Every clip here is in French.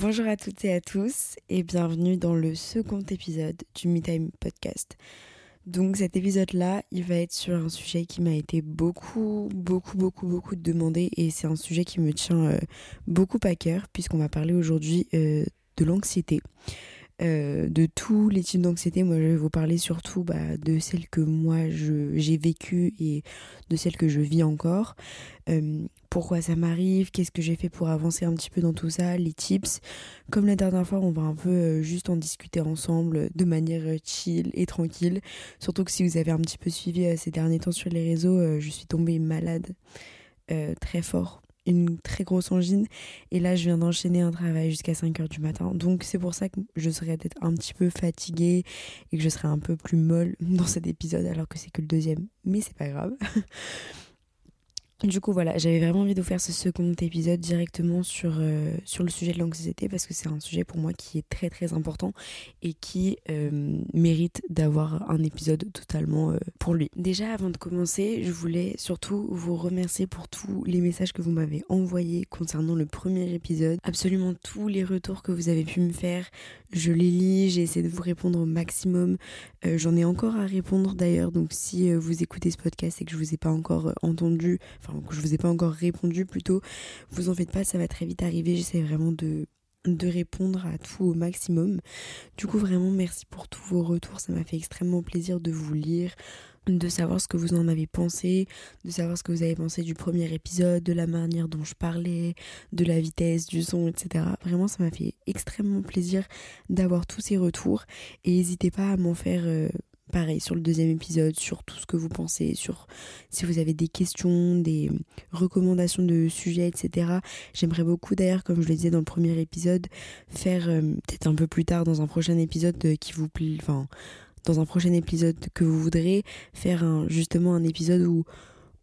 Bonjour à toutes et à tous et bienvenue dans le second épisode du MeTime Podcast. Donc cet épisode-là, il va être sur un sujet qui m'a été beaucoup, beaucoup, beaucoup, beaucoup demandé et c'est un sujet qui me tient euh, beaucoup à cœur puisqu'on va parler aujourd'hui euh, de l'anxiété. Euh, de tous les types d'anxiété. Moi, je vais vous parler surtout bah, de celles que moi j'ai vécues et de celles que je vis encore. Euh, pourquoi ça m'arrive, qu'est-ce que j'ai fait pour avancer un petit peu dans tout ça, les tips. Comme la dernière fois, on va un peu euh, juste en discuter ensemble de manière chill et tranquille. Surtout que si vous avez un petit peu suivi ces derniers temps sur les réseaux, je suis tombée malade très fort une très grosse angine. Et là, je viens d'enchaîner un travail jusqu'à 5 heures du matin. Donc, c'est pour ça que je serais peut-être un petit peu fatiguée et que je serais un peu plus molle dans cet épisode, alors que c'est que le deuxième. Mais c'est pas grave. Du coup, voilà, j'avais vraiment envie de vous faire ce second épisode directement sur, euh, sur le sujet de l'anxiété parce que c'est un sujet pour moi qui est très très important et qui euh, mérite d'avoir un épisode totalement euh, pour lui. Déjà, avant de commencer, je voulais surtout vous remercier pour tous les messages que vous m'avez envoyés concernant le premier épisode. Absolument tous les retours que vous avez pu me faire, je les lis, j'ai essayé de vous répondre au maximum. J'en ai encore à répondre d'ailleurs, donc si vous écoutez ce podcast et que je vous ai pas encore entendu, je vous ai pas encore répondu plutôt, vous en faites pas, ça va très vite arriver. J'essaie vraiment de de répondre à tout au maximum. Du coup, vraiment merci pour tous vos retours. Ça m'a fait extrêmement plaisir de vous lire, de savoir ce que vous en avez pensé, de savoir ce que vous avez pensé du premier épisode, de la manière dont je parlais, de la vitesse du son, etc. Vraiment, ça m'a fait extrêmement plaisir d'avoir tous ces retours. Et n'hésitez pas à m'en faire euh, pareil sur le deuxième épisode, sur tout ce que vous pensez, sur si vous avez des questions, des recommandations de sujets, etc. J'aimerais beaucoup d'ailleurs, comme je le disais dans le premier épisode, faire euh, peut-être un peu plus tard dans un prochain épisode euh, qui vous plaît, enfin dans un prochain épisode que vous voudrez, faire justement un épisode où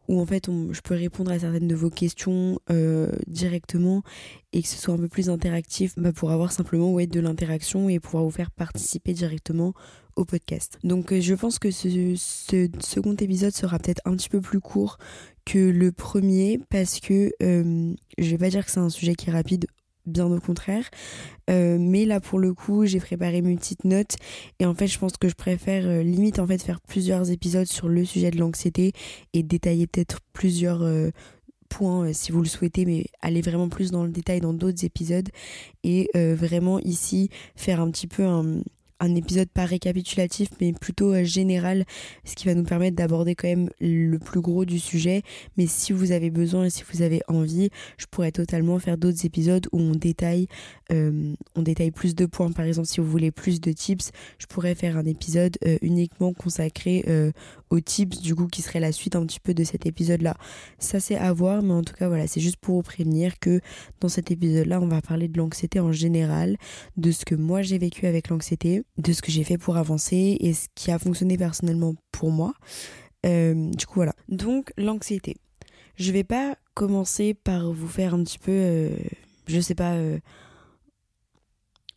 où en fait je peux répondre à certaines de vos questions euh, directement et que ce soit un peu plus interactif bah, pour avoir simplement de l'interaction et pouvoir vous faire participer directement au podcast. Donc euh, je pense que ce, second épisode sera peut-être un petit peu plus court que le premier parce que euh, je vais pas dire que c'est un sujet qui est rapide, bien au contraire. Euh, mais là pour le coup j'ai préparé mes petites notes et en fait je pense que je préfère limite en fait faire plusieurs épisodes sur le sujet de l'anxiété et détailler peut-être plusieurs points si vous le souhaitez mais aller vraiment plus dans le détail dans d'autres épisodes et vraiment ici faire un petit peu un un épisode pas récapitulatif mais plutôt euh, général, ce qui va nous permettre d'aborder quand même le plus gros du sujet. Mais si vous avez besoin et si vous avez envie, je pourrais totalement faire d'autres épisodes où on détaille, euh, on détaille plus de points. Par exemple, si vous voulez plus de tips, je pourrais faire un épisode euh, uniquement consacré aux tips, du coup, qui serait la suite un petit peu de cet épisode-là. Ça, c'est à voir, mais en tout cas, voilà, c'est juste pour vous prévenir que dans cet épisode-là, on va parler de l'anxiété en général, de ce que moi j'ai vécu avec l'anxiété de ce que j'ai fait pour avancer et ce qui a fonctionné personnellement pour moi. Euh, du coup, voilà. Donc, l'anxiété. Je vais pas commencer par vous faire un petit peu, euh, je sais pas, euh,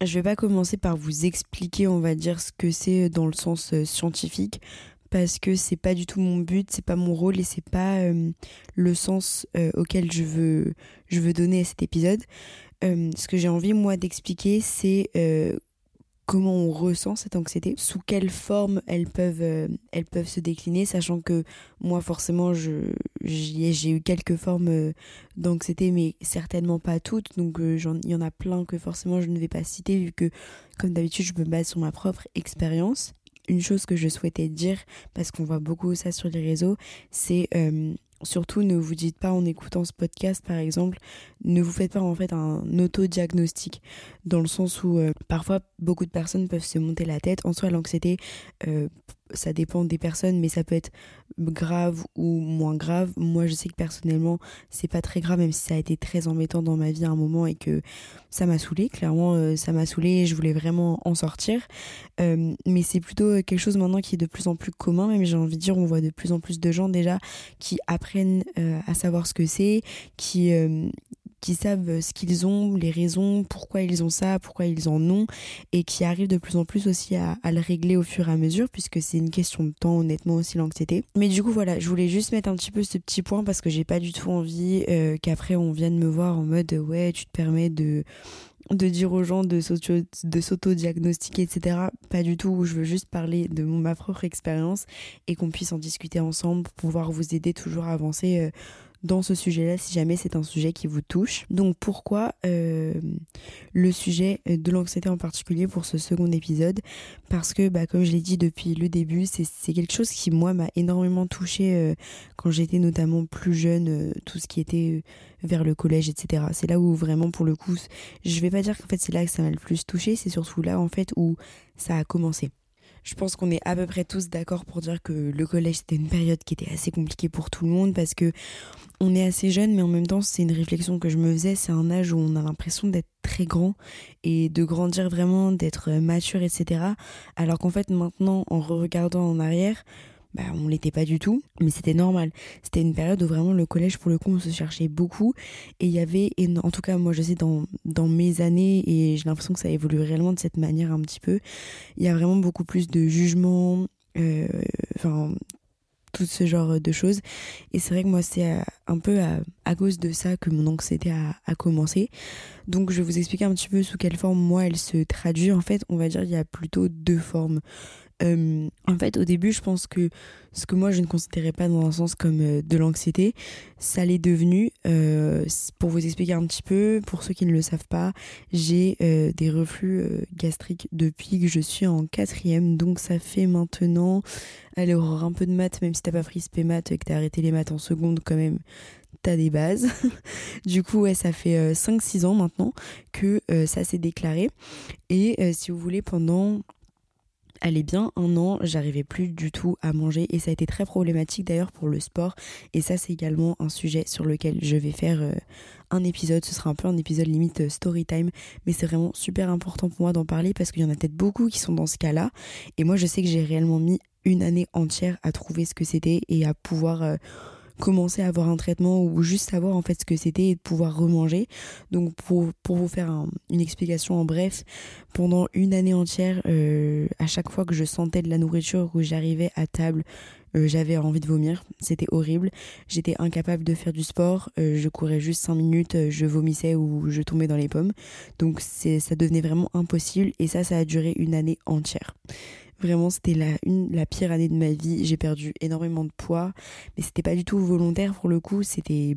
je vais pas commencer par vous expliquer, on va dire, ce que c'est dans le sens scientifique, parce que c'est pas du tout mon but, c'est pas mon rôle et c'est pas le sens auquel je veux, je veux donner à cet épisode. ce que j'ai envie, moi, d'expliquer, c'est comment on ressent cette anxiété, sous quelle forme elles peuvent, euh, elles peuvent se décliner, sachant que moi forcément j'ai eu quelques formes euh, d'anxiété, mais certainement pas toutes, donc euh, il y en a plein que forcément je ne vais pas citer, vu que comme d'habitude je me base sur ma propre expérience. Une chose que je souhaitais dire, parce qu'on voit beaucoup ça sur les réseaux, c'est surtout ne vous dites pas en écoutant ce podcast par exemple, ne vous faites pas en fait un auto-diagnostic dans le sens où euh, parfois beaucoup de personnes peuvent se monter la tête. En soi l'anxiété, euh, ça dépend des personnes, mais ça peut être grave ou moins grave. Moi, je sais que personnellement, c'est pas très grave, même si ça a été très embêtant dans ma vie à un moment et que ça m'a saoulé. Clairement, euh, ça m'a saoulé et je voulais vraiment en sortir. Euh, mais c'est plutôt quelque chose maintenant qui est de plus en plus commun, même j'ai envie de dire, on voit de plus en plus de gens déjà qui apprennent euh, à savoir ce que c'est, qui qui savent ce qu'ils ont, les raisons, pourquoi ils ont ça, pourquoi ils en ont, et qui arrivent de plus en plus aussi à, le régler au fur et à mesure, puisque c'est une question de temps, honnêtement, aussi l'anxiété. Mais du coup, voilà, je voulais juste mettre un petit peu ce petit point parce que j'ai pas du tout envie euh, qu'après on vienne me voir en mode ouais, tu te permets de de dire aux gens de s'auto-diagnostiquer, etc. Pas du tout. Je veux juste parler de ma propre expérience et qu'on puisse en discuter ensemble pour pouvoir vous aider toujours à avancer. Euh, dans ce sujet-là si jamais c'est un sujet qui vous touche. Donc pourquoi euh, le sujet de l'anxiété en particulier pour ce second épisode? Parce que bah, comme je l'ai dit depuis le début, c'est quelque chose qui moi m'a énormément touché euh, quand j'étais notamment plus jeune, euh, tout ce qui était vers le collège, etc. C'est là où vraiment pour le coup, je vais pas dire qu'en fait c'est là que ça m'a le plus touché, c'est surtout là en fait où ça a commencé. Je pense qu'on est à peu près tous d'accord pour dire que le collège c'était une période qui était assez compliquée pour tout le monde parce que on est assez jeune, mais en même temps, c'est une réflexion que je me faisais. C'est un âge où on a l'impression d'être très grand et de grandir vraiment, d'être mature, etc. Alors qu'en fait, maintenant, en regardant en arrière, bah, on l'était pas du tout, mais c'était normal. C'était une période où vraiment le collège, pour le coup, on se cherchait beaucoup. Et il y avait, en tout cas, moi, je sais, dans, mes années, et j'ai l'impression que ça évolue réellement de cette manière un petit peu, il y a vraiment beaucoup plus de jugement, euh, enfin, tout ce genre de choses. Et c'est vrai que moi, c'est euh, un peu à, cause de ça que mon anxiété a, a commencé. Donc, je vais vous expliquer un petit peu sous quelle forme, moi, elle se traduit. En fait, on va dire il y a plutôt deux formes. Euh, en fait, au début, je pense que ce que moi je ne considérais pas dans un sens comme euh, de l'anxiété, ça l'est devenu. Euh, pour vous expliquer un petit peu, pour ceux qui ne le savent pas, j'ai des reflux gastriques depuis que je suis en quatrième, donc ça fait maintenant, allez, aura un peu de maths, même si t'as pas pris SP maths et que t'as arrêté les maths en seconde, quand même, t'as des bases. du coup, ouais, ça fait 5-6 ans maintenant que ça s'est déclaré. Et si vous voulez, pendant est bien un an, j'arrivais plus du tout à manger et ça a été très problématique d'ailleurs pour le sport. Et ça c'est également un sujet sur lequel je vais faire euh, un épisode, ce sera un peu un épisode limite euh, story time mais c'est vraiment super important pour moi d'en parler parce qu'il y en a peut-être beaucoup qui sont dans ce cas-là. Et moi je sais que j'ai réellement mis une année entière à trouver ce que c'était et à pouvoir euh, commencer à avoir un traitement ou juste savoir en fait ce que c'était et de pouvoir remanger. Donc pour, pour vous faire une explication en bref, pendant une année entière, euh, à chaque fois que je sentais de la nourriture ou j'arrivais à table, euh, j'avais envie de vomir, c'était horrible. J'étais incapable de faire du sport, euh, je courais juste 5 minutes, je vomissais ou je tombais dans les pommes. Donc ça devenait vraiment impossible et ça, ça a duré une année entière. Vraiment, c'était la, la pire année de ma vie. J'ai perdu énormément de poids, mais c'était pas du tout volontaire pour le coup. C'était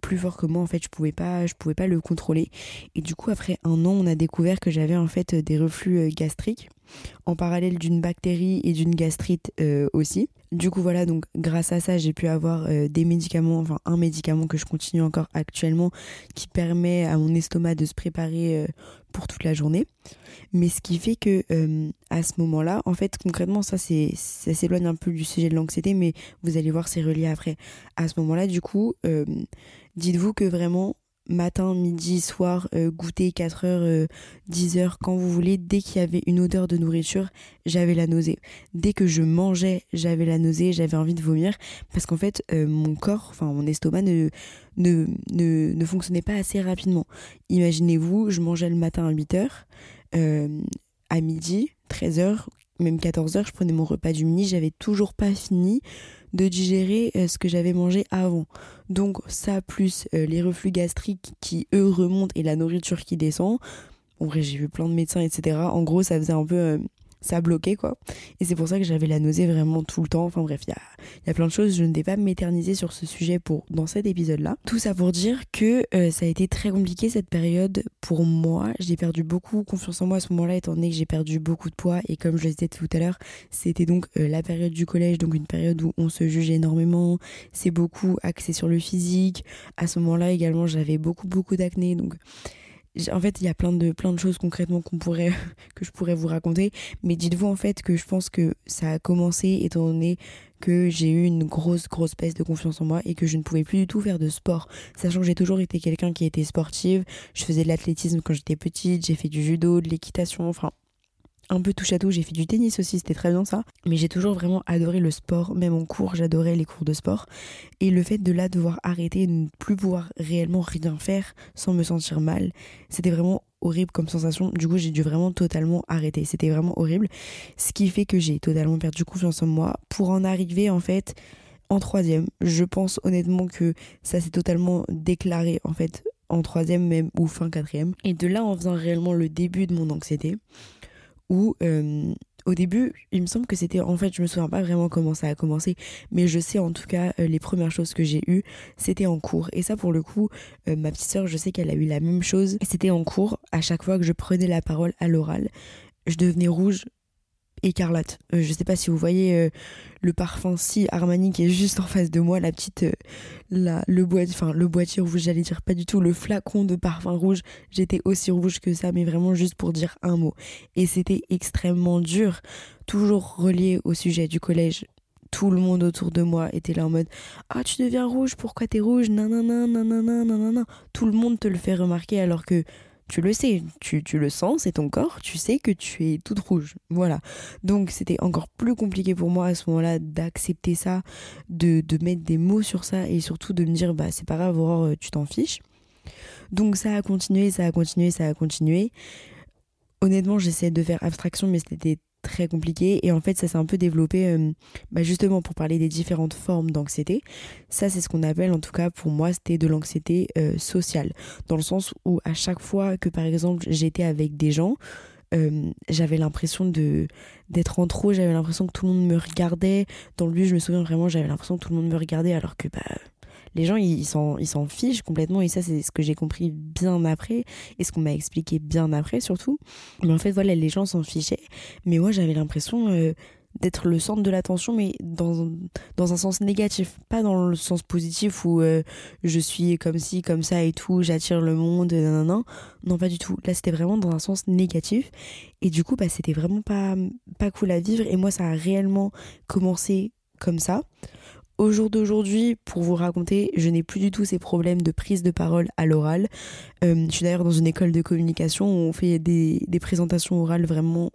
plus fort que moi. En fait, je pouvais pas, je pouvais pas le contrôler. Et du coup, après un an, on a découvert que j'avais en fait des reflux euh, gastriques en parallèle d'une bactérie et d'une gastrite euh, aussi. Du coup voilà, donc grâce à ça, j'ai pu avoir euh, des médicaments, enfin un médicament que je continue encore actuellement qui permet à mon estomac de se préparer euh, pour toute la journée. Mais ce qui fait que à ce moment-là, en fait concrètement ça c'est ça s'éloigne un peu du sujet de l'anxiété mais vous allez voir c'est relié après. À ce moment-là, du coup, dites-vous que vraiment matin, midi, soir, euh, goûter 4 heures, 10 euh, heures, quand vous voulez, dès qu'il y avait une odeur de nourriture, j'avais la nausée. Dès que je mangeais, j'avais la nausée, j'avais envie de vomir, parce qu'en fait, euh, mon corps, enfin mon estomac ne, fonctionnait pas assez rapidement. Imaginez-vous, je mangeais le matin à 8 heures, à midi, 13 heures, même 14 heures, je prenais mon repas du midi, j'avais toujours pas fini de digérer ce que j'avais mangé avant. Donc ça plus euh, les reflux gastriques qui eux remontent et la nourriture qui descend. En vrai j'ai vu plein de médecins etc. En gros ça faisait un peu euh, ça bloquait quoi. Et c'est pour ça que j'avais la nausée vraiment tout le temps. Enfin bref, il y a, y a, plein de choses. Je ne vais pas m'éterniser sur ce sujet pour dans cet épisode-là. Tout ça pour dire que euh, ça a été très compliqué cette période pour moi. J'ai perdu beaucoup confiance en moi à ce moment-là, étant donné que j'ai perdu beaucoup de poids. Et comme je le disais tout à l'heure, c'était donc euh, la période du collège, donc une période où on se juge énormément. C'est beaucoup axé sur le physique. À ce moment-là également, j'avais beaucoup beaucoup d'acné, donc en fait, il y a plein de, plein de choses concrètement qu'on pourrait, que je pourrais vous raconter. Mais dites-vous en fait que je pense que ça a commencé étant donné que j'ai eu une grosse, grosse baisse de confiance en moi et que je ne pouvais plus du tout faire de sport. Sachant que j'ai toujours été quelqu'un qui était sportive. Je faisais de l'athlétisme quand j'étais petite, j'ai fait du judo, de l'équitation, enfin un peu touche à. J'ai fait du tennis aussi, c'était très bien ça. Mais j'ai toujours vraiment adoré le sport, même en cours, j'adorais les cours de sport. Et le fait de là devoir arrêter et ne plus pouvoir réellement rien faire sans me sentir mal, c'était vraiment horrible comme sensation. Du coup, j'ai dû vraiment totalement arrêter. C'était vraiment horrible. Ce qui fait que j'ai totalement perdu confiance en moi pour en arriver en fait en troisième. Je pense honnêtement que ça s'est totalement déclaré en fait en troisième même ou fin quatrième. Et de là en faisant réellement le début de mon anxiété, où euh, au début, il me semble que c'était en fait, je me souviens pas vraiment comment ça a commencé, mais je sais en tout cas euh, les premières choses que j'ai eues, c'était en cours. Et ça pour le coup, euh, ma petite sœur, je sais qu'elle a eu la même chose. C'était en cours, à chaque fois que je prenais la parole à l'oral, je devenais rouge, écarlate. Euh, je sais pas si vous voyez euh, le parfum si Armani qui est juste en face de moi, la petite, euh, la, le boîtier, enfin le boîtier rouge, j'allais dire pas du tout, le flacon de parfum rouge. J'étais aussi rouge que ça, mais vraiment juste pour dire un mot. Et c'était extrêmement dur, toujours relié au sujet du collège. Tout le monde autour de moi était là en mode Ah, tu deviens rouge, pourquoi t'es rouge? Nanana, nanana, nanana. Tout le monde te le fait remarquer alors que tu le sais, tu, le sens, c'est ton corps, tu sais que tu es toute rouge. Voilà. Donc c'était encore plus compliqué pour moi à ce moment-là d'accepter ça, de, de, mettre des mots sur ça et surtout de me dire bah c'est pas grave, Aurore, tu t'en fiches. Donc ça a continué, ça a continué, ça a continué. Honnêtement, j'essaie de faire abstraction, mais c'était très compliqué. Et en fait, ça s'est un peu développé euh, bah, justement pour parler des différentes formes d'anxiété. Ça, c'est ce qu'on appelle, en tout cas pour moi, c'était de l'anxiété euh, sociale. Dans le sens où à chaque fois que, par exemple, j'étais avec des gens, euh, j'avais l'impression de d'être en trop, j'avais l'impression que tout le monde me regardait. Dans le but, je me souviens vraiment, j'avais l'impression que tout le monde me regardait alors que bah les gens ils s'en ils s'en fichent complètement. Et ça c'est ce que j'ai compris bien après et ce qu'on m'a expliqué bien après surtout. Mais en fait voilà les gens s'en fichaient. Mais moi j'avais l'impression euh, d'être le centre de l'attention mais dans, dans un sens négatif. Pas dans le sens positif où euh, je suis comme ci comme ça et tout j'attire le monde non, non pas du tout. Là c'était vraiment dans un sens négatif. Et du coup bah c'était vraiment pas pas cool à vivre. Et moi ça a réellement commencé comme ça au jour d'aujourd'hui, pour vous raconter, je n'ai plus du tout ces problèmes de prise de parole à l'oral. Euh, je suis d'ailleurs dans une école de communication où on fait des, présentations orales vraiment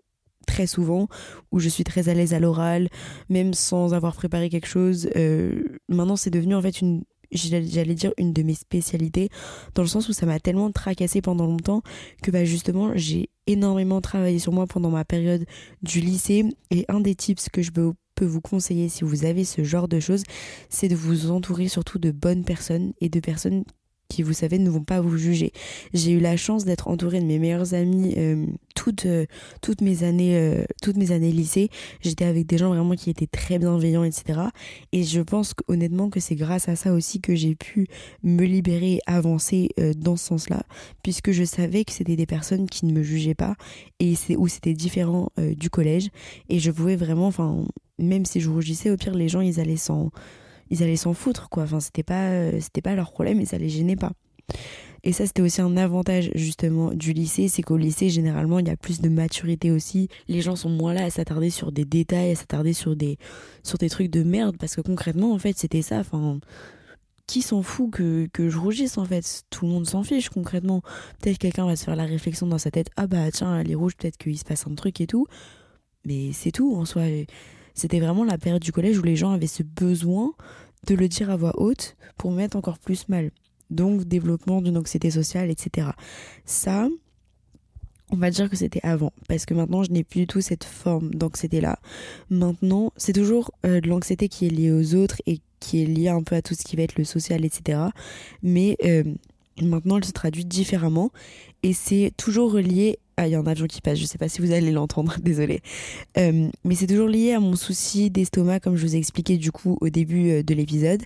très souvent, où je suis très à l'aise à l'oral, même sans avoir préparé quelque chose. Euh, maintenant, c'est devenu en fait une, j'allais dire une de mes spécialités, dans le sens où ça m'a tellement tracassé pendant longtemps que bah justement j'ai énormément travaillé sur moi pendant ma période du lycée. Et un des tips que je peux vous conseiller si vous avez ce genre de choses, c'est de vous entourer surtout de bonnes personnes et de personnes qui, vous savez, ne vont pas vous juger. J'ai eu la chance d'être entourée de mes meilleurs amis euh, toutes, euh, toutes, mes années, euh, toutes mes années lycée. J'étais avec des gens vraiment qui étaient très bienveillants, etc. Et je pense honnêtement que c'est grâce à ça aussi que j'ai pu me libérer avancer dans ce sens-là, puisque je savais que c'était des personnes qui ne me jugeaient pas et où c'était différent du collège. Et je pouvais vraiment, enfin, même si je rougissais, au pire, les gens, ils allaient s'en, ils allaient s'en foutre, quoi. Enfin, c'était pas, euh, c'était pas leur problème et ça les gênait pas. Et ça, c'était aussi un avantage justement du lycée, c'est qu'au lycée, généralement, il y a plus de maturité aussi. Les gens sont moins là à s'attarder sur des détails, à s'attarder sur des, sur des trucs de merde, parce que concrètement, en fait, c'était ça. Enfin, qui s'en fout que, que je rougisse en fait? Tout le monde s'en fiche concrètement. Peut-être quelqu'un va se faire la réflexion dans sa tête, ah bah tiens, elle est rouge, peut-être qu'il se passe un truc et tout. Mais c'est tout en soi c'était vraiment la période du collège où les gens avaient ce besoin de le dire à voix haute pour mettre encore plus mal. Donc développement d'une anxiété sociale, etc. Ça, on va dire que c'était avant, parce que maintenant je n'ai plus du tout cette forme d'anxiété-là. Maintenant, c'est toujours euh, de l'anxiété qui est liée aux autres et qui est liée un peu à tout ce qui va être le social, etc. Mais euh, maintenant, elle se traduit différemment et c'est toujours relié ah, il y a un avion qui passe, je sais pas si vous allez l'entendre, désolé. Euh, mais c'est toujours lié à mon souci d'estomac, comme je vous ai expliqué du coup au début euh, de l'épisode.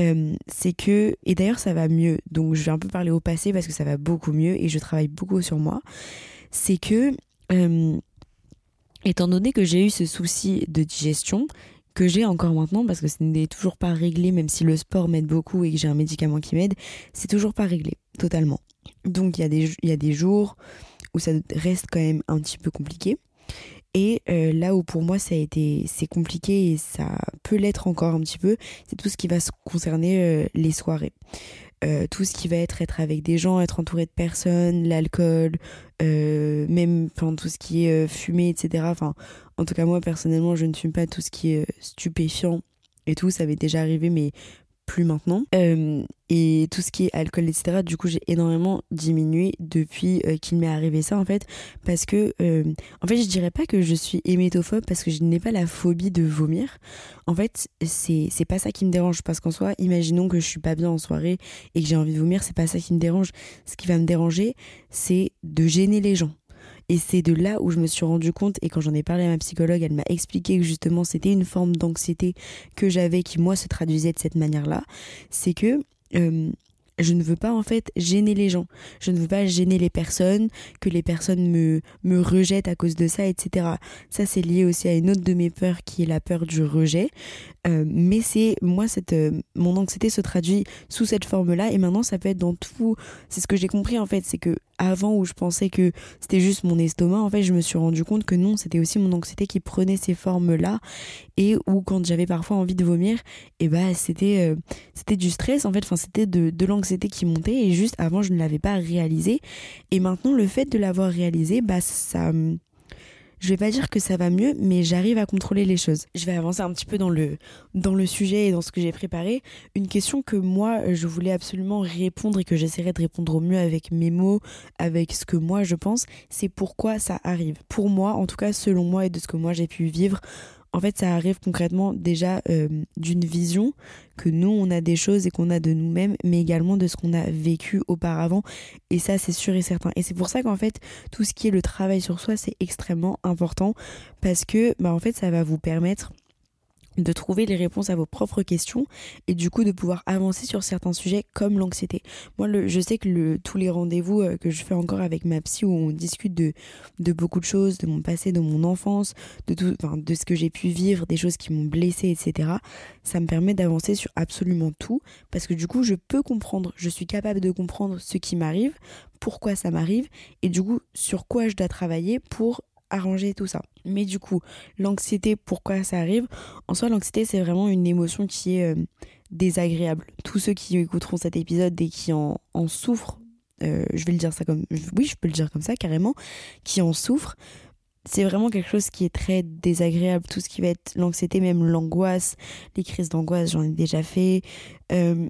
Euh, c'est que, et d'ailleurs ça va mieux, donc je vais un peu parler au passé parce que ça va beaucoup mieux et je travaille beaucoup sur moi. C'est que, étant donné que j'ai eu ce souci de digestion, que j'ai encore maintenant parce que ce n'est toujours pas réglé, même si le sport m'aide beaucoup et que j'ai un médicament qui m'aide, c'est toujours pas réglé totalement. Donc il y a des jours où ça reste quand même un petit peu compliqué. Et euh, là où pour moi ça a été c'est compliqué et ça peut l'être encore un petit peu, c'est tout ce qui va concerner euh, les soirées. Euh, tout ce qui va être être avec des gens, être entouré de personnes, l'alcool, même enfin tout ce qui est fumé, etc. Enfin, en tout cas moi personnellement je ne fume pas tout ce qui est stupéfiant et tout. Ça m'est déjà arrivé mais plus maintenant. Euh, et tout ce qui est alcool, etc., du coup, j'ai énormément diminué depuis euh, qu'il m'est arrivé ça, en fait. Parce que, euh, en fait, je dirais pas que je suis hémétophobe parce que je n'ai pas la phobie de vomir. En fait, c'est pas ça qui me dérange. Parce qu'en soi, imaginons que je suis pas bien en soirée et que j'ai envie de vomir, c'est pas ça qui me dérange. Ce qui va me déranger, c'est de gêner les gens. Et c'est de là où je me suis rendu compte, et quand j'en ai parlé à ma psychologue, elle m'a expliqué que justement c'était une forme d'anxiété que j'avais qui moi se traduisait de cette manière-là. C'est que euh, je ne veux pas en fait gêner les gens. Je ne veux pas gêner les personnes, que les personnes me, me rejettent à cause de ça, etc. Ça, c'est lié aussi à une autre de mes peurs qui est la peur du rejet. Euh, mais c'est moi, cette, euh, mon anxiété se traduit sous cette forme-là et maintenant ça peut être dans tout. C'est ce que j'ai compris en fait, c'est que avant où je pensais que c'était juste mon estomac, en fait, je me suis rendu compte que non, c'était aussi mon anxiété qui prenait ces formes-là et où quand j'avais parfois envie de vomir, et eh bah c'était euh, c'était du stress en fait, enfin c'était de, de l'anxiété qui montait et juste avant je ne l'avais pas réalisé et maintenant le fait de l'avoir réalisé, bah ça je vais pas dire que ça va mieux, mais j'arrive à contrôler les choses. Je vais avancer un petit peu dans le, dans le sujet et dans ce que j'ai préparé. Une question que moi, je voulais absolument répondre et que j'essaierai de répondre au mieux avec mes mots, avec ce que moi je pense, c'est pourquoi ça arrive. Pour moi, en tout cas selon moi et de ce que moi j'ai pu vivre, en fait, ça arrive concrètement déjà euh, d'une vision que nous, on a des choses et qu'on a de nous-mêmes, mais également de ce qu'on a vécu auparavant. Et ça, c'est sûr et certain. Et c'est pour ça qu'en fait, tout ce qui est le travail sur soi, c'est extrêmement important parce que, bah, en fait, ça va vous permettre de trouver les réponses à vos propres questions et du coup de pouvoir avancer sur certains sujets comme l'anxiété. Moi, je sais que tous les rendez-vous euh, que je fais encore avec ma psy où on discute de, de beaucoup de choses, de mon passé, de mon enfance, de, tout, enfin, de ce que j'ai pu vivre, des choses qui m'ont blessé, etc., ça me permet d'avancer sur absolument tout parce que du coup, je peux comprendre, je suis capable de comprendre ce qui m'arrive, pourquoi ça m'arrive et du coup, sur quoi je dois travailler pour arranger tout ça. Mais du coup, l'anxiété, pourquoi ça arrive? En soi, l'anxiété, c'est vraiment une émotion qui est euh, désagréable. Tous ceux qui écouteront cet épisode et qui en, souffrent, euh, je vais le dire ça comme... Oui, je peux le dire comme ça, carrément, qui en souffrent, c'est vraiment quelque chose qui est très désagréable. Tout ce qui va être l'anxiété, même l'angoisse, les crises d'angoisse, j'en ai déjà fait. Euh,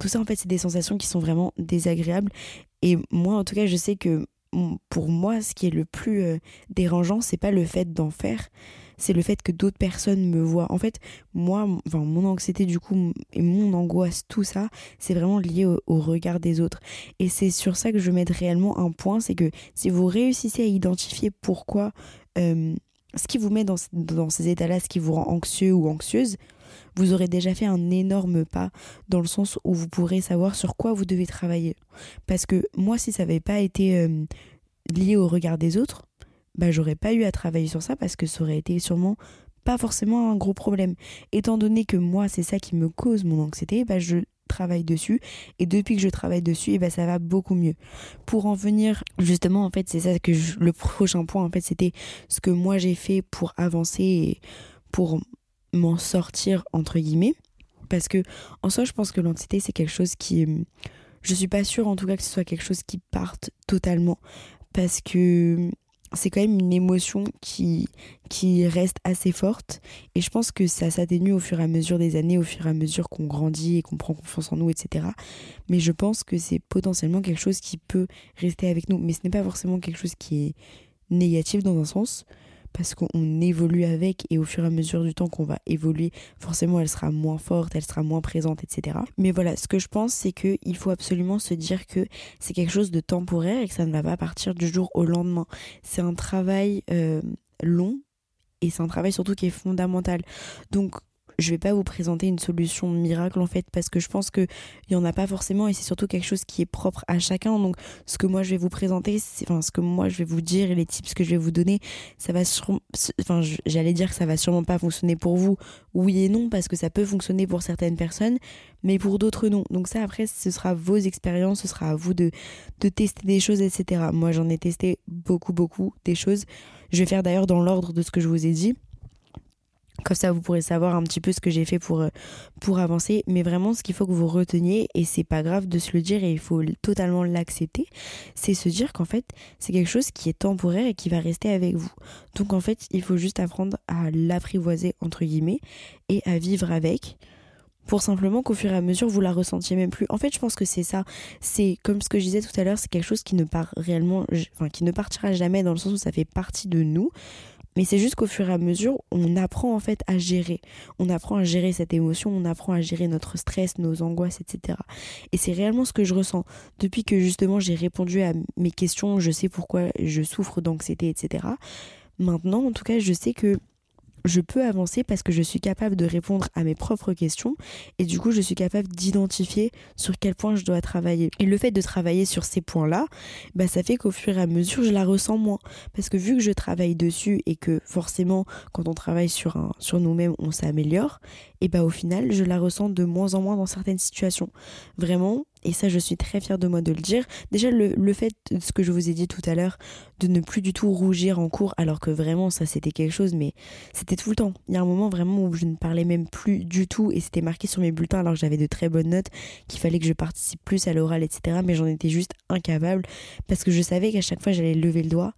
tout ça, en fait, c'est des sensations qui sont vraiment désagréables. Et moi, en tout cas, je sais que pour moi, ce qui est le plus euh, dérangeant, c'est pas le fait d'en faire, c'est le fait que d'autres personnes me voient. En fait, moi, enfin, mon anxiété du coup et mon angoisse, tout ça, c'est vraiment lié au, regard des autres. Et c'est sur ça que je mets réellement un point, c'est que si vous réussissez à identifier pourquoi, euh, ce qui vous met dans, dans ces états-là, ce qui vous rend anxieux ou anxieuse, vous aurez déjà fait un énorme pas dans le sens où vous pourrez savoir sur quoi vous devez travailler. Parce que moi, si ça n'avait pas été euh, lié au regard des autres, bah j'aurais pas eu à travailler sur ça parce que ça aurait été sûrement pas forcément un gros problème. Étant donné que moi, c'est ça qui me cause mon anxiété, bah je travaille dessus et depuis que je travaille dessus et bah ça va beaucoup mieux pour en venir justement en fait c'est ça que le prochain point en fait c'était ce que moi j'ai fait pour avancer et pour m'en sortir entre guillemets. Parce que en soi je pense que l'anxiété c'est quelque chose qui je suis pas sûre en tout cas que ce soit quelque chose qui parte totalement. Parce que c'est quand même une émotion qui, qui reste assez forte. Et je pense que ça s'atténue au fur et à mesure des années, au fur et à mesure qu'on grandit et qu'on prend confiance en nous, etc. Mais je pense que c'est potentiellement quelque chose qui peut rester avec nous, mais ce n'est pas forcément quelque chose qui est négatif dans un sens parce qu'on évolue avec et au fur et à mesure du temps qu'on va évoluer, forcément elle sera moins forte, elle sera moins présente, etc. Mais voilà, ce que je pense, c'est qu'il faut absolument se dire que c'est quelque chose de temporaire et que ça ne va pas partir du jour au lendemain. C'est un travail euh, long et c'est un travail surtout qui est fondamental. Donc je vais pas vous présenter une solution miracle en fait parce que je pense que il y en a pas forcément et c'est surtout quelque chose qui est propre à chacun. Donc ce que moi je vais vous présenter enfin ce que moi je vais vous dire et les tips que je vais vous donner ça va enfin j'allais dire que ça va sûrement pas fonctionner pour vous oui et non parce que ça peut fonctionner pour certaines personnes mais pour d'autres non. Donc ça après ce sera vos expériences ce sera à vous de de tester des choses etc moi j'en ai testé beaucoup beaucoup des choses. Je vais faire d'ailleurs dans l'ordre de ce que je vous ai dit comme ça, vous pourrez savoir un petit peu ce que j'ai fait pour, euh, pour avancer. Mais vraiment, ce qu'il faut que vous reteniez, et c'est pas grave de se le dire et il faut totalement l'accepter, c'est se dire qu'en fait, c'est quelque chose qui est temporaire et qui va rester avec vous. Donc en fait, il faut juste apprendre à l'apprivoiser, entre guillemets, et à vivre avec pour simplement qu'au fur et à mesure vous la ressentiez même plus. En fait, je pense que c'est ça. C'est comme ce que je disais tout à l'heure, c'est quelque chose qui ne part réellement, enfin qui ne partira jamais dans le sens où ça fait partie de nous. Mais c'est juste qu'au fur et à mesure, on apprend en fait à gérer. On apprend à gérer cette émotion, on apprend à gérer notre stress, nos angoisses, etc. Et c'est réellement ce que je ressens. Depuis que justement j'ai répondu à mes questions, je sais pourquoi je souffre d'anxiété, etc. Maintenant, en tout cas, je sais que je peux avancer parce que je suis capable de répondre à mes propres questions et du coup je suis capable d'identifier sur quel point je dois travailler. Et le fait de travailler sur ces points-là, bah ça fait qu'au fur et à mesure je la ressens moins parce que vu que je travaille dessus et que forcément quand on travaille sur un sur nous-mêmes on s'améliore, et bah au final je la ressens de moins en moins dans certaines situations. Vraiment, et ça je suis très fière de moi de le dire. Déjà le, fait de ce que je vous ai dit tout à l'heure, de ne plus du tout rougir en cours, alors que vraiment ça c'était quelque chose, mais c'était tout le temps. Il y a un moment vraiment où je ne parlais même plus du tout et c'était marqué sur mes bulletins alors que j'avais de très bonnes notes, qu'il fallait que je participe plus à l'oral, etc. Mais j'en étais juste incapable parce que je savais qu'à chaque fois j'allais lever le doigt,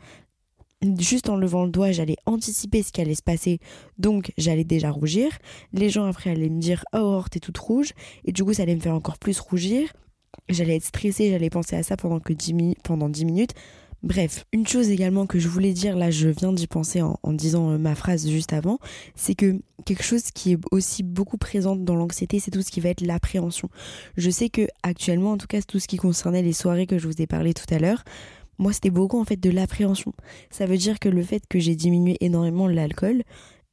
juste en levant le doigt, j'allais anticiper ce qui allait se passer. Donc, j'allais déjà rougir. Les gens après allaient me dire Oh, t'es toute rouge. Et du coup, ça allait me faire encore plus rougir. J'allais être stressée, j'allais penser à ça pendant, que 10 pendant 10 minutes. Bref, une chose également que je voulais dire, là je viens d'y penser en, disant euh, ma phrase juste avant, c'est que quelque chose qui est aussi beaucoup présente dans l'anxiété, c'est tout ce qui va être l'appréhension. Je sais que actuellement, en tout cas, tout ce qui concernait les soirées que je vous ai parlé tout à l'heure, moi c'était beaucoup en fait de l'appréhension. Ça veut dire que le fait que j'ai diminué énormément l'alcool,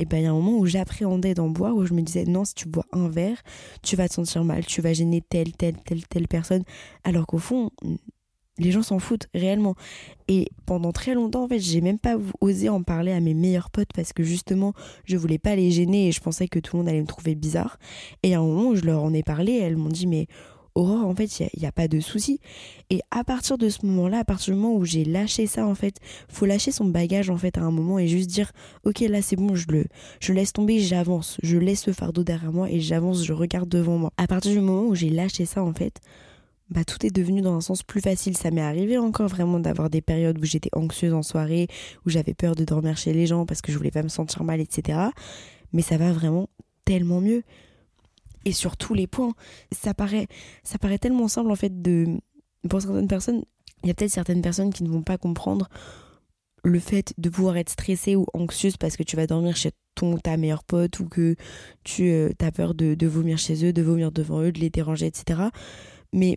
et ben il y a un moment où j'appréhendais d'en boire, où je me disais non, si tu bois un verre, tu vas te sentir mal, tu vas gêner telle, telle, telle, telle personne. Alors qu'au fond, les gens s'en foutent réellement. Et pendant très longtemps, en fait, j'ai même pas osé en parler à mes meilleurs potes parce que justement, je voulais pas les gêner et je pensais que tout le monde allait me trouver bizarre. Et à un moment où je leur en ai parlé, elles m'ont dit mais Aurore, en fait, il n'y a, pas de souci. Et à partir de ce moment-là, à partir du moment où j'ai lâché ça, en fait, faut lâcher son bagage, en fait, à un moment et juste dire, ok, là, c'est bon, je le, je laisse tomber, j'avance. Je laisse ce fardeau derrière moi et j'avance, je regarde devant moi. À partir du moment où j'ai lâché ça, en fait, bah, tout est devenu dans un sens plus facile. Ça m'est arrivé encore vraiment d'avoir des périodes où j'étais anxieuse en soirée, où j'avais peur de dormir chez les gens parce que je voulais pas me sentir mal, etc. Mais ça va vraiment tellement mieux. Et sur tous les points, ça paraît, ça paraît tellement simple en fait de. Pour certaines personnes, il y a peut-être certaines personnes qui ne vont pas comprendre le fait de pouvoir être stressée ou anxieuse parce que tu vas dormir chez ton ta meilleure pote ou que tu euh, as peur de, de vomir chez eux, de vomir devant eux, de les déranger, etc. Mais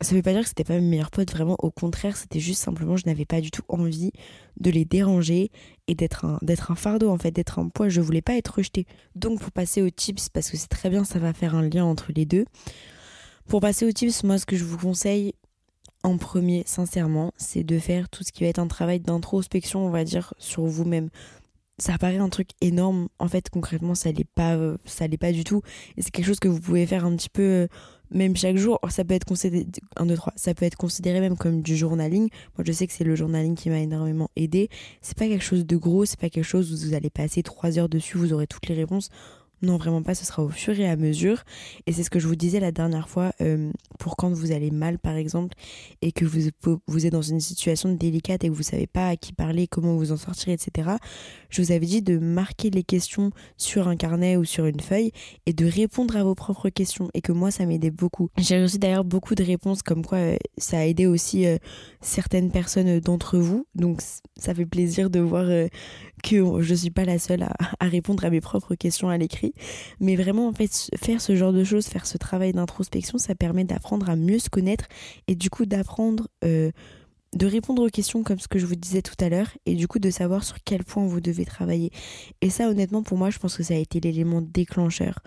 ça veut pas dire que c'était pas mes meilleurs potes, vraiment au contraire, c'était juste simplement je n'avais pas du tout envie de les déranger et d'être un, fardeau en fait, d'être un poids, je voulais pas être rejetée. Donc pour passer aux tips, parce que c'est très bien, ça va faire un lien entre les deux. Pour passer aux tips, moi ce que je vous conseille en premier, sincèrement, c'est de faire tout ce qui va être un travail d'introspection, on va dire, sur vous-même. Ça paraît un truc énorme, en fait concrètement ça l'est pas, ça l'est pas du tout, et c'est quelque chose que vous pouvez faire un petit peu même chaque jour, ça peut être considéré, 1, 2, 3, ça peut être considéré même comme du journaling. Moi, je sais que c'est le journaling qui m'a énormément aidé. C'est pas quelque chose de gros, c'est pas quelque chose où vous allez passer 3 heures dessus, vous aurez toutes les réponses. Non, vraiment pas, ce sera au fur et à mesure. Et c'est ce que je vous disais la dernière fois, euh, pour quand vous allez mal par exemple, et que vous, vous êtes dans une situation délicate et que vous savez pas à qui parler, comment vous en sortir, etc. Je vous avais dit de marquer les questions sur un carnet ou sur une feuille et de répondre à vos propres questions. Et que moi, ça m'aidait beaucoup. J'ai reçu d'ailleurs beaucoup de réponses comme quoi euh, ça a aidé aussi euh, certaines personnes d'entre vous. Donc ça fait plaisir de voir que je suis pas la seule à, à répondre à mes propres questions à l'écrit. Mais vraiment, en fait, faire ce genre de choses, faire ce travail d'introspection, ça permet d'apprendre à mieux se connaître et du coup d'apprendre, euh, de répondre aux questions comme ce que je vous disais tout à l'heure et du coup de savoir sur quel point vous devez travailler. Et ça, honnêtement, pour moi, je pense que ça a été l'élément déclencheur.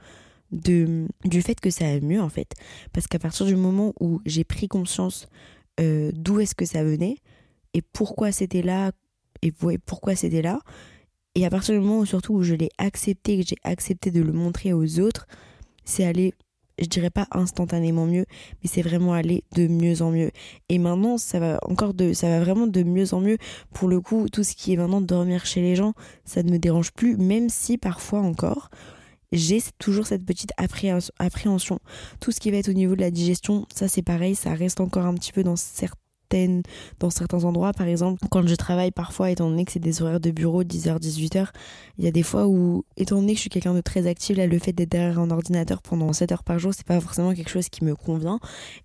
De, du fait que ça a mieux en fait parce qu'à partir du moment où j'ai pris conscience euh, d'où est-ce que ça venait et pourquoi c'était là et pourquoi c'était là et à partir du moment où surtout où je l'ai accepté, que j'ai accepté de le montrer aux autres, c'est aller, je dirais pas instantanément mieux, mais c'est vraiment aller de mieux en mieux. Et maintenant, ça va encore de, ça va vraiment de mieux en mieux. Pour le coup, tout ce qui est maintenant dormir chez les gens, ça ne me dérange plus, même si parfois encore, j'ai toujours cette petite appréhension. Tout ce qui va être au niveau de la digestion, ça c'est pareil, ça reste encore un petit peu dans dans certains endroits. Par exemple, quand je travaille parfois, étant donné que c'est des horaires de bureau, 10h, 18h, il y a des fois où, étant donné que je suis quelqu'un de très actif, là, le fait d'être derrière un ordinateur pendant 7 heures par jour, c'est pas forcément quelque chose qui me convient.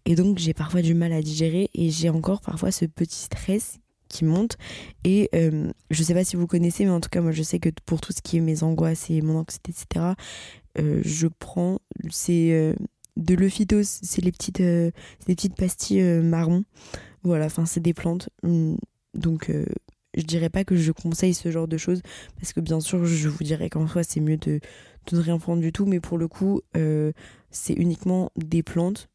Et donc, j'ai parfois du mal à digérer et j'ai encore parfois ce petit stress qui monte et euh, je sais pas si vous connaissez mais en tout cas moi je sais que pour tout ce qui est mes angoisses et mon anxiété etc euh, je prends c'est euh, de l'euphytose c'est les petites des petites pastilles marron voilà enfin c'est des plantes hum, donc je dirais pas que je conseille ce genre de choses parce que bien sûr je vous dirais qu'en soi c'est mieux de, ne rien prendre du tout mais pour le coup c'est uniquement des plantes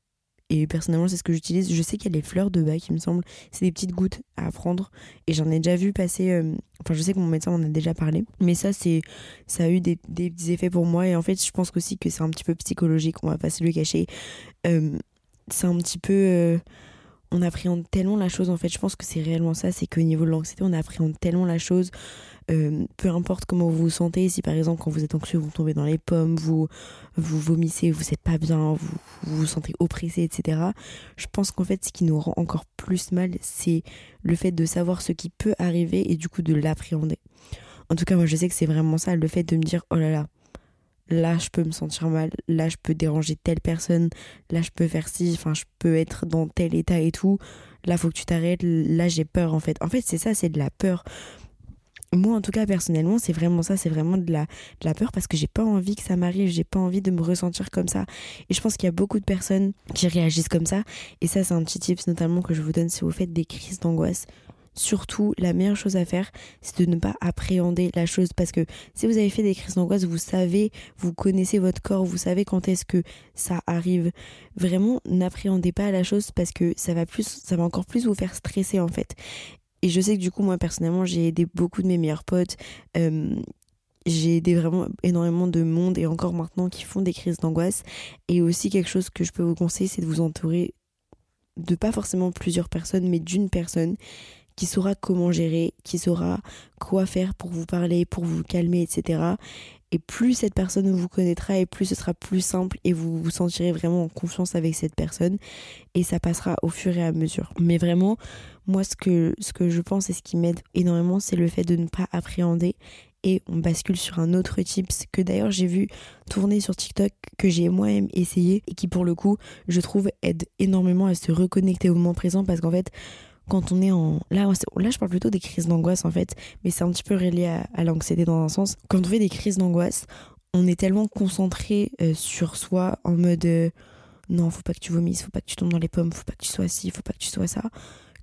et personnellement, c'est ce que j'utilise. Je sais qu'il y a les fleurs de bac, il me semble. C'est des petites gouttes à prendre. Et j'en ai déjà vu passer. Euh, enfin, je sais que mon médecin m'en a déjà parlé. Mais ça, ça a eu des, effets pour moi. Et en fait, je pense aussi que c'est un petit peu psychologique. On va pas se le cacher. Euh, c'est un petit peu. On appréhende tellement la chose. En fait, je pense que c'est réellement ça. C'est qu'au niveau de l'anxiété, on appréhende tellement la chose. Euh, peu importe comment vous vous sentez, si par exemple quand vous êtes anxieux, vous tombez dans les pommes, vous, vous vomissez, vous n'êtes pas bien, vous, vous sentez oppressé, etc. Je pense qu'en fait ce qui nous rend encore plus mal, c'est le fait de savoir ce qui peut arriver et du coup de l'appréhender. En tout cas, moi je sais que c'est vraiment ça, le fait de me dire, oh là là, là je peux me sentir mal, là je peux déranger telle personne, là je peux faire ci, enfin je peux être dans tel état et tout, là faut que tu t'arrêtes, là j'ai peur en fait. En fait c'est ça, c'est de la peur. Moi en tout cas personnellement c'est vraiment ça. C'est vraiment de la, de la peur parce que j'ai pas envie que ça m'arrive. J'ai pas envie de me ressentir comme ça. Et je pense qu'il y a beaucoup de personnes qui réagissent comme ça. Et ça c'est un petit tips notamment que je vous donne si vous faites des crises d'angoisse surtout la meilleure chose à faire c'est de ne pas appréhender la chose parce que si vous avez fait des crises d'angoisse vous savez vous connaissez votre corps vous savez quand est-ce que ça arrive vraiment n'appréhendez pas la chose parce que ça va plus ça va encore plus vous faire stresser en fait et je sais que du coup, moi personnellement, j'ai aidé beaucoup de mes meilleurs potes. J'ai aidé vraiment énormément de monde et encore maintenant qui font des crises d'angoisse. Et aussi quelque chose que je peux vous conseiller, c'est de vous entourer de pas forcément plusieurs personnes, mais d'une personne qui saura comment gérer, qui saura quoi faire pour vous parler, pour vous calmer, etc. Et plus cette personne vous connaîtra et plus ce sera plus simple et vous vous sentirez vraiment en confiance avec cette personne et ça passera au fur et à mesure. Mais vraiment, moi ce que, ce que je pense et ce qui m'aide énormément, c'est le fait de ne pas appréhender et on bascule sur un autre tips que d'ailleurs j'ai vu tourner sur TikTok que j'ai moi-même essayé et qui pour le coup je trouve aide énormément à se reconnecter au moment présent parce qu'en fait quand on est en... Là, là, je parle plutôt des crises d'angoisse en fait, mais c'est un petit peu relié à, l'anxiété dans un sens. Quand on fait des crises d'angoisse, on est tellement concentré euh, sur soi en mode euh, non, faut pas que tu vomisses, faut pas que tu tombes dans les pommes, faut pas que tu sois ci, faut pas que tu sois ça,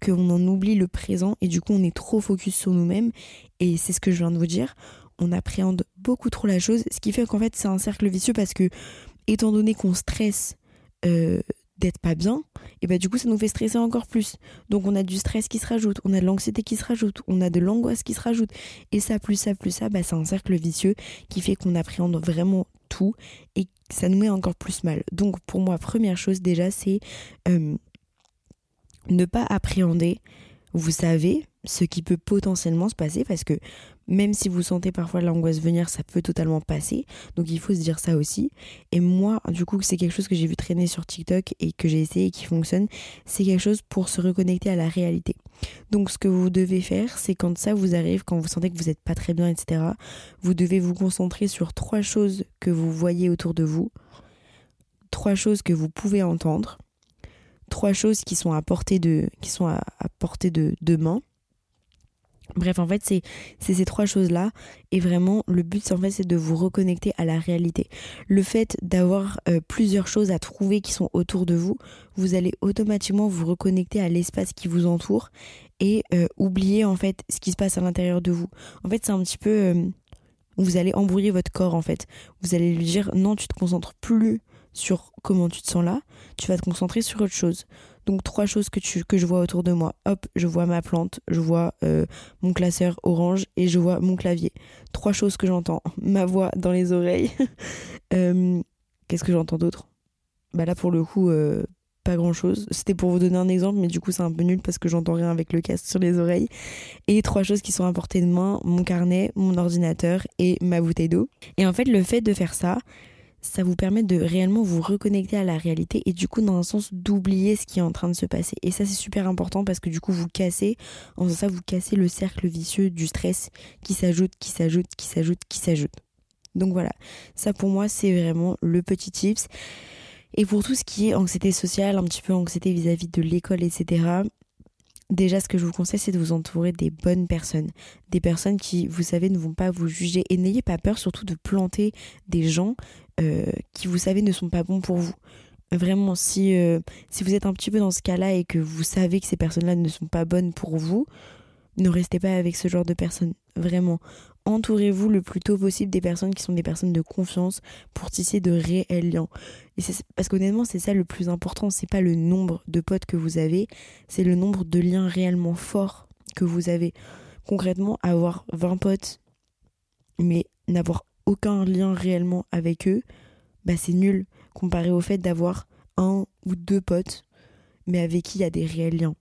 qu'on en oublie le présent et du coup on est trop focus sur nous-mêmes et c'est ce que je viens de vous dire. On appréhende beaucoup trop la chose, ce qui fait qu'en fait c'est un cercle vicieux parce que étant donné qu'on stresse euh, d'être pas bien, et bah du coup ça nous fait stresser encore plus. Donc on a du stress qui se rajoute, on a de l'anxiété qui se rajoute, on a de l'angoisse qui se rajoute. Et ça, plus ça, plus ça, bah c'est un cercle vicieux qui fait qu'on appréhende vraiment tout et ça nous met encore plus mal. Donc pour moi, première chose déjà, c'est euh, ne pas appréhender. Vous savez ce qui peut potentiellement se passer parce que même si vous sentez parfois l'angoisse venir, ça peut totalement passer. Donc il faut se dire ça aussi. Et moi, du coup, c'est quelque chose que j'ai vu traîner sur TikTok et que j'ai essayé et qui fonctionne. C'est quelque chose pour se reconnecter à la réalité. Donc ce que vous devez faire, c'est quand ça vous arrive, quand vous sentez que vous n'êtes pas très bien, etc., vous devez vous concentrer sur trois choses que vous voyez autour de vous, trois choses que vous pouvez entendre, trois choses qui sont à portée de, qui sont à, portée de, de main Bref, en fait, c'est ces trois choses-là. Et vraiment, le but, en fait, c'est de vous reconnecter à la réalité. Le fait d'avoir euh, plusieurs choses à trouver qui sont autour de vous, vous allez automatiquement vous reconnecter à l'espace qui vous entoure et euh, oublier, en fait, ce qui se passe à l'intérieur de vous. En fait, c'est un petit peu... Euh, vous allez embrouiller votre corps, en fait. Vous allez lui dire, non, tu te concentres plus sur comment tu te sens là, tu vas te concentrer sur autre chose. Donc trois choses que, je vois autour de moi. Hop, je vois ma plante, je vois euh, mon classeur orange et je vois mon clavier. Trois choses que j'entends. Ma voix dans les oreilles. Euh, qu'est-ce que j'entends d'autre? Bah là pour le coup, euh, pas grand-chose. C'était pour vous donner un exemple, mais du coup c'est un peu nul parce que j'entends rien avec le casque sur les oreilles. Et trois choses qui sont à portée de main, mon carnet, mon ordinateur et ma bouteille d'eau. Et en fait le fait de faire ça, ça vous permet de réellement vous reconnecter à la réalité et du coup dans un sens d'oublier ce qui est en train de se passer. Et ça c'est super important parce que du coup vous cassez, en faisant ça vous cassez le cercle vicieux du stress qui s'ajoute, qui s'ajoute, qui s'ajoute, qui s'ajoute. Donc voilà, ça pour moi c'est vraiment le petit tips. Et pour tout ce qui est anxiété sociale, un petit peu anxiété vis-à-vis de l'école, etc., déjà ce que je vous conseille c'est de vous entourer des bonnes personnes. Des personnes qui, vous savez, ne vont pas vous juger. Et n'ayez pas peur surtout de planter des gens qui, vous savez, ne sont pas bons pour vous. Vraiment, si, euh, si vous êtes un petit peu dans ce cas-là et que vous savez que ces personnes-là ne sont pas bonnes pour vous, ne restez pas avec ce genre de personnes. Vraiment entourez-vous le plus tôt possible des personnes qui sont des personnes de confiance pour tisser de réels liens. Et parce qu'honnêtement, c'est ça le plus important, c'est pas le nombre de potes que vous avez, c'est le nombre de liens réellement forts que vous avez. Concrètement, avoir 20 potes, mais n'avoir aucun lien réellement avec eux, bah c'est nul comparé au fait d'avoir un ou deux potes, mais avec qui il y a des réels liens.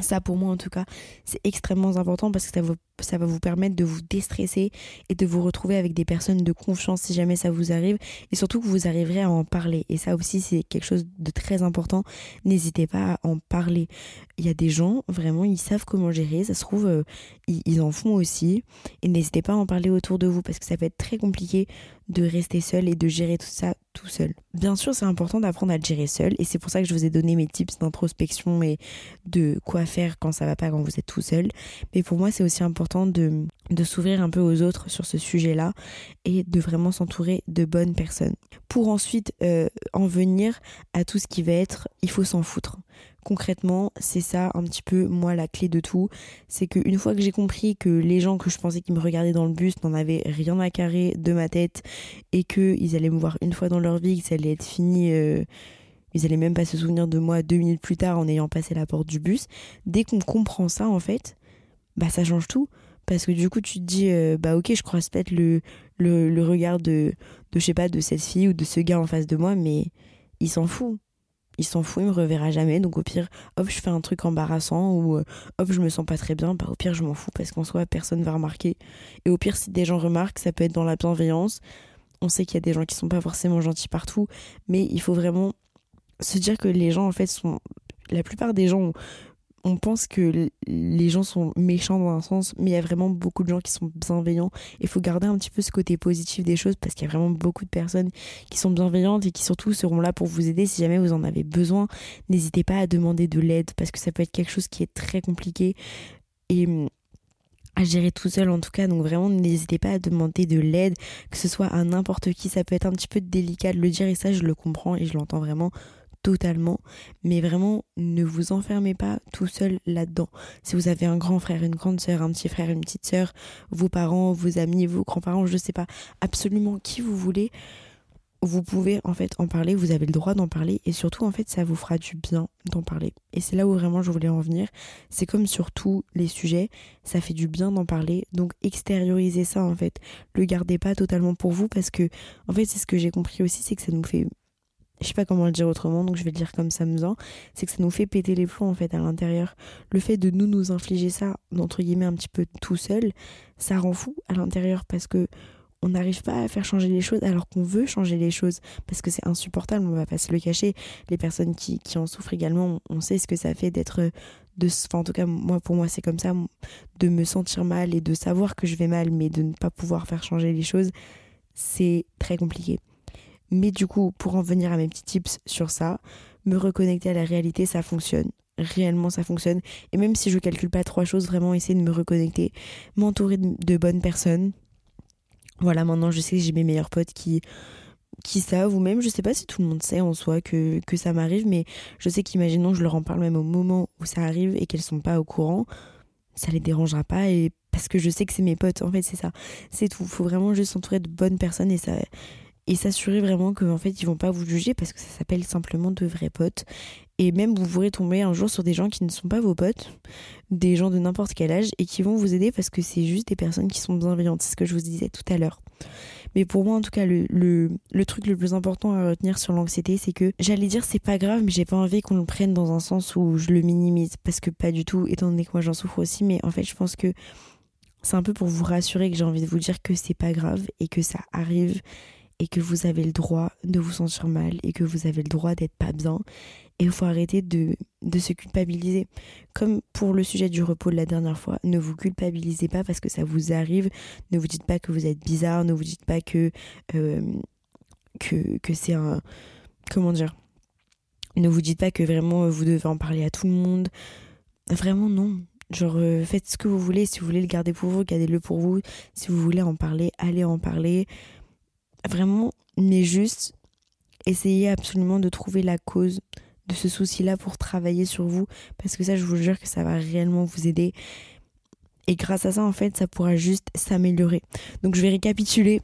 Ça, pour moi, en tout cas, c'est extrêmement important parce que ça, ça va vous permettre de vous déstresser et de vous retrouver avec des personnes de confiance si jamais ça vous arrive et surtout que vous arriverez à en parler. Et ça aussi, c'est quelque chose de très important. N'hésitez pas à en parler. Il y a des gens, vraiment, ils savent comment gérer. Ça se trouve, euh, ils, en font aussi. Et n'hésitez pas à en parler autour de vous parce que ça peut être très compliqué de rester seul et de gérer tout ça tout seul. Bien sûr, c'est important d'apprendre à gérer seul et c'est pour ça que je vous ai donné mes tips d'introspection et de quoi faire quand ça va pas quand vous êtes tout seul. Mais pour moi, c'est aussi important de, s'ouvrir un peu aux autres sur ce sujet-là et de vraiment s'entourer de bonnes personnes. Pour ensuite euh, en venir à tout ce qui va être il faut s'en foutre. Concrètement, c'est ça un petit peu moi la clé de tout. C'est qu'une fois que j'ai compris que les gens que je pensais qui me regardaient dans le bus n'en avaient rien à carrer de ma tête et qu'ils allaient me voir une fois dans leur vie, que ça allait être fini. Euh, ils allaient même pas se souvenir de moi deux minutes plus tard en ayant passé la porte du bus. Dès qu'on comprend ça, en fait, bah ça change tout. Parce que du coup, tu te dis, euh, bah ok, je croise peut-être le, le, regard de, de, je sais pas, de cette fille ou de ce gars en face de moi, mais il s'en fout il s'en fout, il me reverra jamais. Donc au pire, hop, je fais un truc embarrassant ou euh, hop, je me sens pas très bien. Bah au pire, je m'en fous parce qu'en soi, personne va remarquer. Et au pire, si des gens remarquent, ça peut être dans la bienveillance. On sait qu'il y a des gens qui sont pas forcément gentils partout, mais il faut vraiment se dire que les gens en fait sont la plupart des gens on pense que les gens sont méchants dans un sens, mais il y a vraiment beaucoup de gens qui sont bienveillants. Il faut garder un petit peu ce côté positif des choses parce qu'il y a vraiment beaucoup de personnes qui sont bienveillantes et qui surtout seront là pour vous aider si jamais vous en avez besoin. N'hésitez pas à demander de l'aide parce que ça peut être quelque chose qui est très compliqué et hum, à gérer tout seul en tout cas donc vraiment n'hésitez pas à demander de l'aide que ce soit à n'importe qui ça peut être un petit peu délicat de le dire et ça je le comprends et je l'entends vraiment totalement, mais vraiment ne vous enfermez pas tout seul là-dedans. Si vous avez un grand frère, une grande sœur, un petit frère, une petite sœur, vos parents, vos amis, vos grands-parents, je sais pas, absolument qui vous voulez, vous pouvez en fait en parler, vous avez le droit d'en parler et surtout en fait ça vous fera du bien d'en parler. Et c'est là où vraiment je voulais en venir. C'est comme sur tous les sujets, ça fait du bien d'en parler. Donc extériorisez ça en fait. Le gardez pas totalement pour vous parce que en fait c'est ce que j'ai compris aussi, c'est que ça nous fait je sais pas comment le dire autrement, donc je vais le dire comme ça me vient, c'est que ça nous fait péter les plombs en fait à l'intérieur. Le fait de nous nous infliger ça, d'entre guillemets un petit peu tout seul, ça rend fou à l'intérieur parce que on n'arrive pas à faire changer les choses alors qu'on veut changer les choses parce que c'est insupportable, on va pas se le cacher. Les personnes qui, qui en souffrent également, on sait ce que ça fait d'être de enfin en tout cas moi pour moi c'est comme ça de me sentir mal et de savoir que je vais mal mais de ne pas pouvoir faire changer les choses, c'est très compliqué. Mais du coup, pour en venir à mes petits tips sur ça, me reconnecter à la réalité, ça fonctionne. Réellement, ça fonctionne. Et même si je calcule pas trois choses, vraiment essayer de me reconnecter, m'entourer de, bonnes personnes. Voilà, maintenant je sais que j'ai mes meilleurs potes qui qui savent ou même je sais pas si tout le monde sait en soi que, que ça m'arrive mais je sais qu'imaginons je leur en parle même au moment où ça arrive et qu'elles sont pas au courant ça les dérangera pas et parce que je sais que c'est mes potes en fait c'est ça c'est tout faut vraiment juste s'entourer de bonnes personnes et ça et s'assurer vraiment qu'en fait ils vont pas vous juger parce que ça s'appelle simplement de vrais potes. Et même vous pourrez tomber un jour sur des gens qui ne sont pas vos potes, des gens de n'importe quel âge et qui vont vous aider parce que c'est juste des personnes qui sont bienveillantes, c'est ce que je vous disais tout à l'heure. Mais pour moi en tout cas le, le, le truc le plus important à retenir sur l'anxiété c'est que j'allais dire c'est pas grave mais j'ai pas envie qu'on le prenne dans un sens où je le minimise. Parce que pas du tout étant donné que moi j'en souffre aussi mais en fait je pense que c'est un peu pour vous rassurer que j'ai envie de vous dire que c'est pas grave et que ça arrive et que vous avez le droit de vous sentir mal et que vous avez le droit d'être pas bien. Et il faut arrêter de, de se culpabiliser. Comme pour le sujet du repos de la dernière fois, ne vous culpabilisez pas parce que ça vous arrive. Ne vous dites pas que vous êtes bizarre, ne vous dites pas que, euh, c'est un... Comment dire? Ne vous dites pas que vraiment vous devez en parler à tout le monde. Vraiment non. Genre, euh, faites ce que vous voulez. Si vous voulez le garder pour vous, gardez-le pour vous. Si vous voulez en parler, allez en parler. Vraiment, mais juste, essayez absolument de trouver la cause de ce souci-là pour travailler sur vous. Parce que ça, je vous jure que ça va réellement vous aider. Et grâce à ça, en fait, ça pourra juste s'améliorer. Donc, je vais récapituler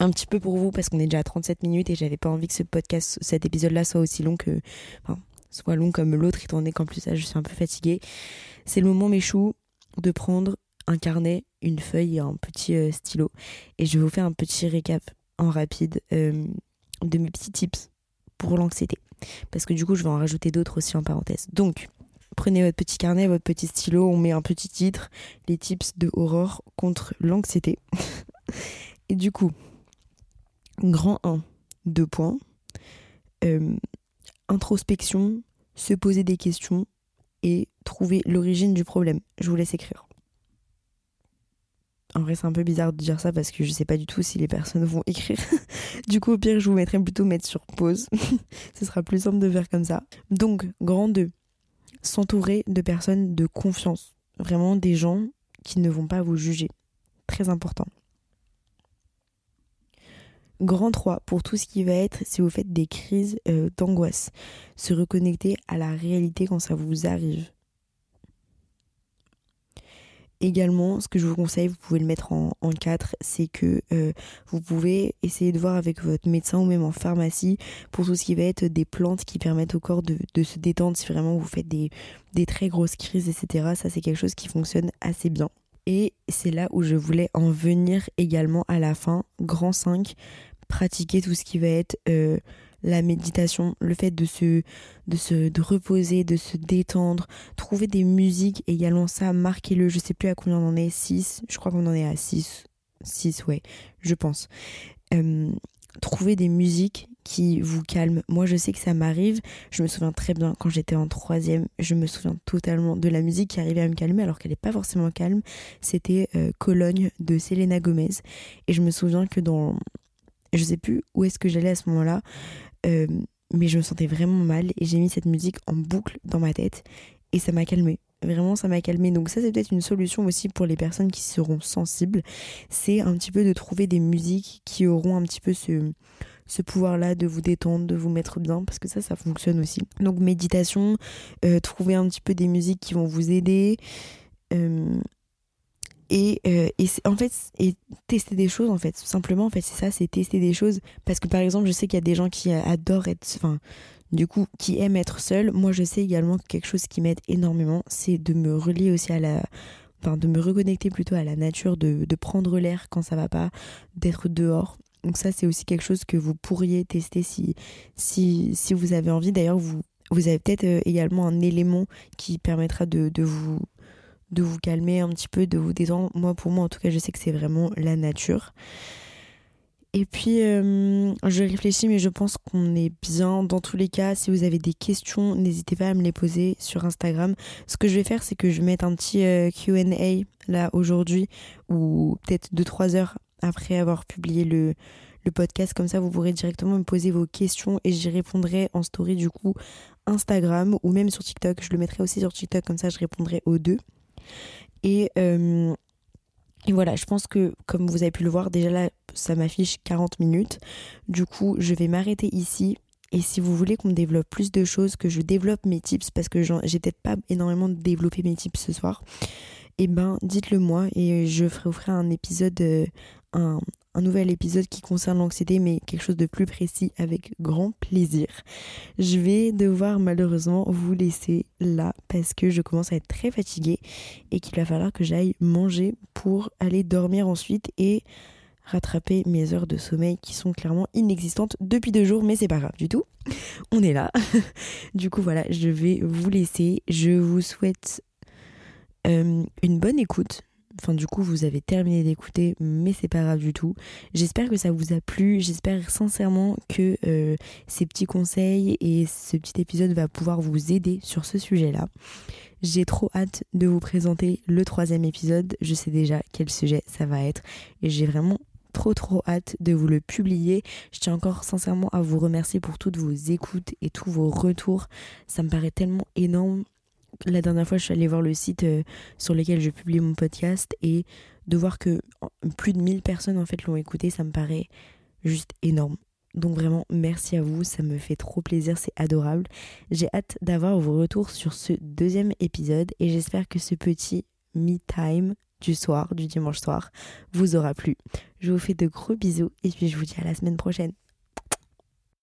un petit peu pour vous parce qu'on est déjà à 37 minutes et j'avais pas envie que ce podcast, cet épisode-là soit aussi long que. Soit long comme l'autre, étant donné qu'en plus, là, je suis un peu fatiguée. C'est le moment, mes choux, de prendre un carnet, une feuille et un petit euh, stylo. Et je vais vous faire un petit récap en rapide euh, de mes petits tips pour l'anxiété. Parce que du coup, je vais en rajouter d'autres aussi en parenthèse. Donc, prenez votre petit carnet, votre petit stylo, on met un petit titre, les tips de Aurore contre l'anxiété. et du coup, grand 1, deux points. Euh, introspection, se poser des questions et trouver l'origine du problème. Je vous laisse écrire. En vrai, c'est un peu bizarre de dire ça parce que je sais pas du tout si les personnes vont écrire. du coup, au pire, je vous mettrai plutôt mettre sur pause. Ce sera plus simple de faire comme ça. Donc, grand 2, s'entourer de personnes de confiance. Vraiment des gens qui ne vont pas vous juger. Très important. Grand 3, pour tout ce qui va être si vous faites des crises euh, d'angoisse. Se reconnecter à la réalité quand ça vous arrive. Également, ce que je vous conseille, vous pouvez le mettre en, en 4, c'est que euh, vous pouvez essayer de voir avec votre médecin ou même en pharmacie pour tout ce qui va être des plantes qui permettent au corps de, de se détendre si vraiment vous faites des, des très grosses crises, etc. Ça, c'est quelque chose qui fonctionne assez bien. Et c'est là où je voulais en venir également à la fin. Grand 5, pratiquer tout ce qui va être euh, la méditation, le fait de se, de se reposer, de se détendre, trouver des musiques également ça, marquez-le, je sais plus à combien on en est, 6, je crois qu'on en est à 6, 6 ouais, je pense. Trouver des musiques qui vous calment. Moi, je sais que ça m'arrive. Je me souviens très bien quand j'étais en troisième. Je me souviens totalement de la musique qui arrivait à me calmer alors qu'elle n'est pas forcément calme. C'était euh, Cologne de Selena Gomez. Et je me souviens que dans... Je sais plus où est-ce que j'allais à ce moment-là. Euh, mais je me sentais vraiment mal et j'ai mis cette musique en boucle dans ma tête et ça m'a calmé. Vraiment, ça m'a calmé. Donc ça, c'est peut-être une solution aussi pour les personnes qui seront sensibles. C'est un petit peu de trouver des musiques qui auront un petit peu ce, ce pouvoir-là de vous détendre, de vous mettre bien, parce que ça, ça fonctionne aussi. Donc méditation, euh, trouver un petit peu des musiques qui vont vous aider. Euh, et, euh, en fait tester des choses en fait simplement en fait c'est ça c'est tester des choses. Parce que par exemple je sais qu'il y a des gens qui adorent être enfin du coup qui aiment être seul moi je sais également que quelque chose qui m'aide énormément c'est de me relier aussi à la enfin de me reconnecter plutôt à la nature de, de prendre l'air quand ça va pas d'être dehors. Donc ça c'est aussi quelque chose que vous pourriez tester si si si vous avez envie. D'ailleurs vous vous avez peut-être euh, également un élément qui permettra de, de vous de vous calmer un petit peu, de vous détendre. Moi, pour moi, en tout cas, je sais que c'est vraiment la nature. Et puis, euh, je réfléchis, mais je pense qu'on est bien. Dans tous les cas, si vous avez des questions, n'hésitez pas à me les poser sur Instagram. Ce que je vais faire, c'est que je vais mettre un petit euh, QA là aujourd'hui, ou peut-être 2-3 heures après avoir publié le, le podcast. Comme ça, vous pourrez directement me poser vos questions et j'y répondrai en story du coup Instagram ou même sur TikTok. Je le mettrai aussi sur TikTok, comme ça je répondrai aux deux. Euh, et, voilà, je pense que comme vous avez pu le voir, déjà là, ça m'affiche 40 minutes. Du coup, je vais m'arrêter ici. Et si vous voulez qu'on développe plus de choses, que je développe mes tips, parce que j'ai peut-être pas énormément développé mes tips ce soir, et eh ben dites-le moi et je ferai un épisode, euh, un, un nouvel épisode qui concerne l'anxiété, mais quelque chose de plus précis avec grand plaisir. Je vais devoir malheureusement vous laisser là parce que je commence à être très fatiguée et qu'il va falloir que j'aille manger pour aller dormir ensuite et rattraper mes heures de sommeil qui sont clairement inexistantes depuis deux jours, mais c'est pas grave du tout. On est là. du coup, voilà, je vais vous laisser. Je vous souhaite euh, une bonne écoute Enfin, du coup, vous avez terminé d'écouter, mais c'est pas grave du tout. J'espère que ça vous a plu. J'espère sincèrement que euh, ces petits conseils et ce petit épisode va pouvoir vous aider sur ce sujet-là. J'ai trop hâte de vous présenter le troisième épisode. Je sais déjà quel sujet ça va être et j'ai vraiment trop trop hâte de vous le publier. Je tiens encore sincèrement à vous remercier pour toutes vos écoutes et tous vos retours. Ça me paraît tellement énorme la dernière fois, je suis allée voir le site euh, sur lequel je publie mon podcast et de voir que plus de 1000 personnes en fait l'ont écouté, ça me paraît juste énorme. Donc vraiment, merci à vous, ça me fait trop plaisir, c'est adorable. J'ai hâte d'avoir vos retours sur ce deuxième épisode et j'espère que ce petit me time du soir, du dimanche soir, vous aura plu. Je vous fais de gros bisous et puis je vous dis à la semaine prochaine.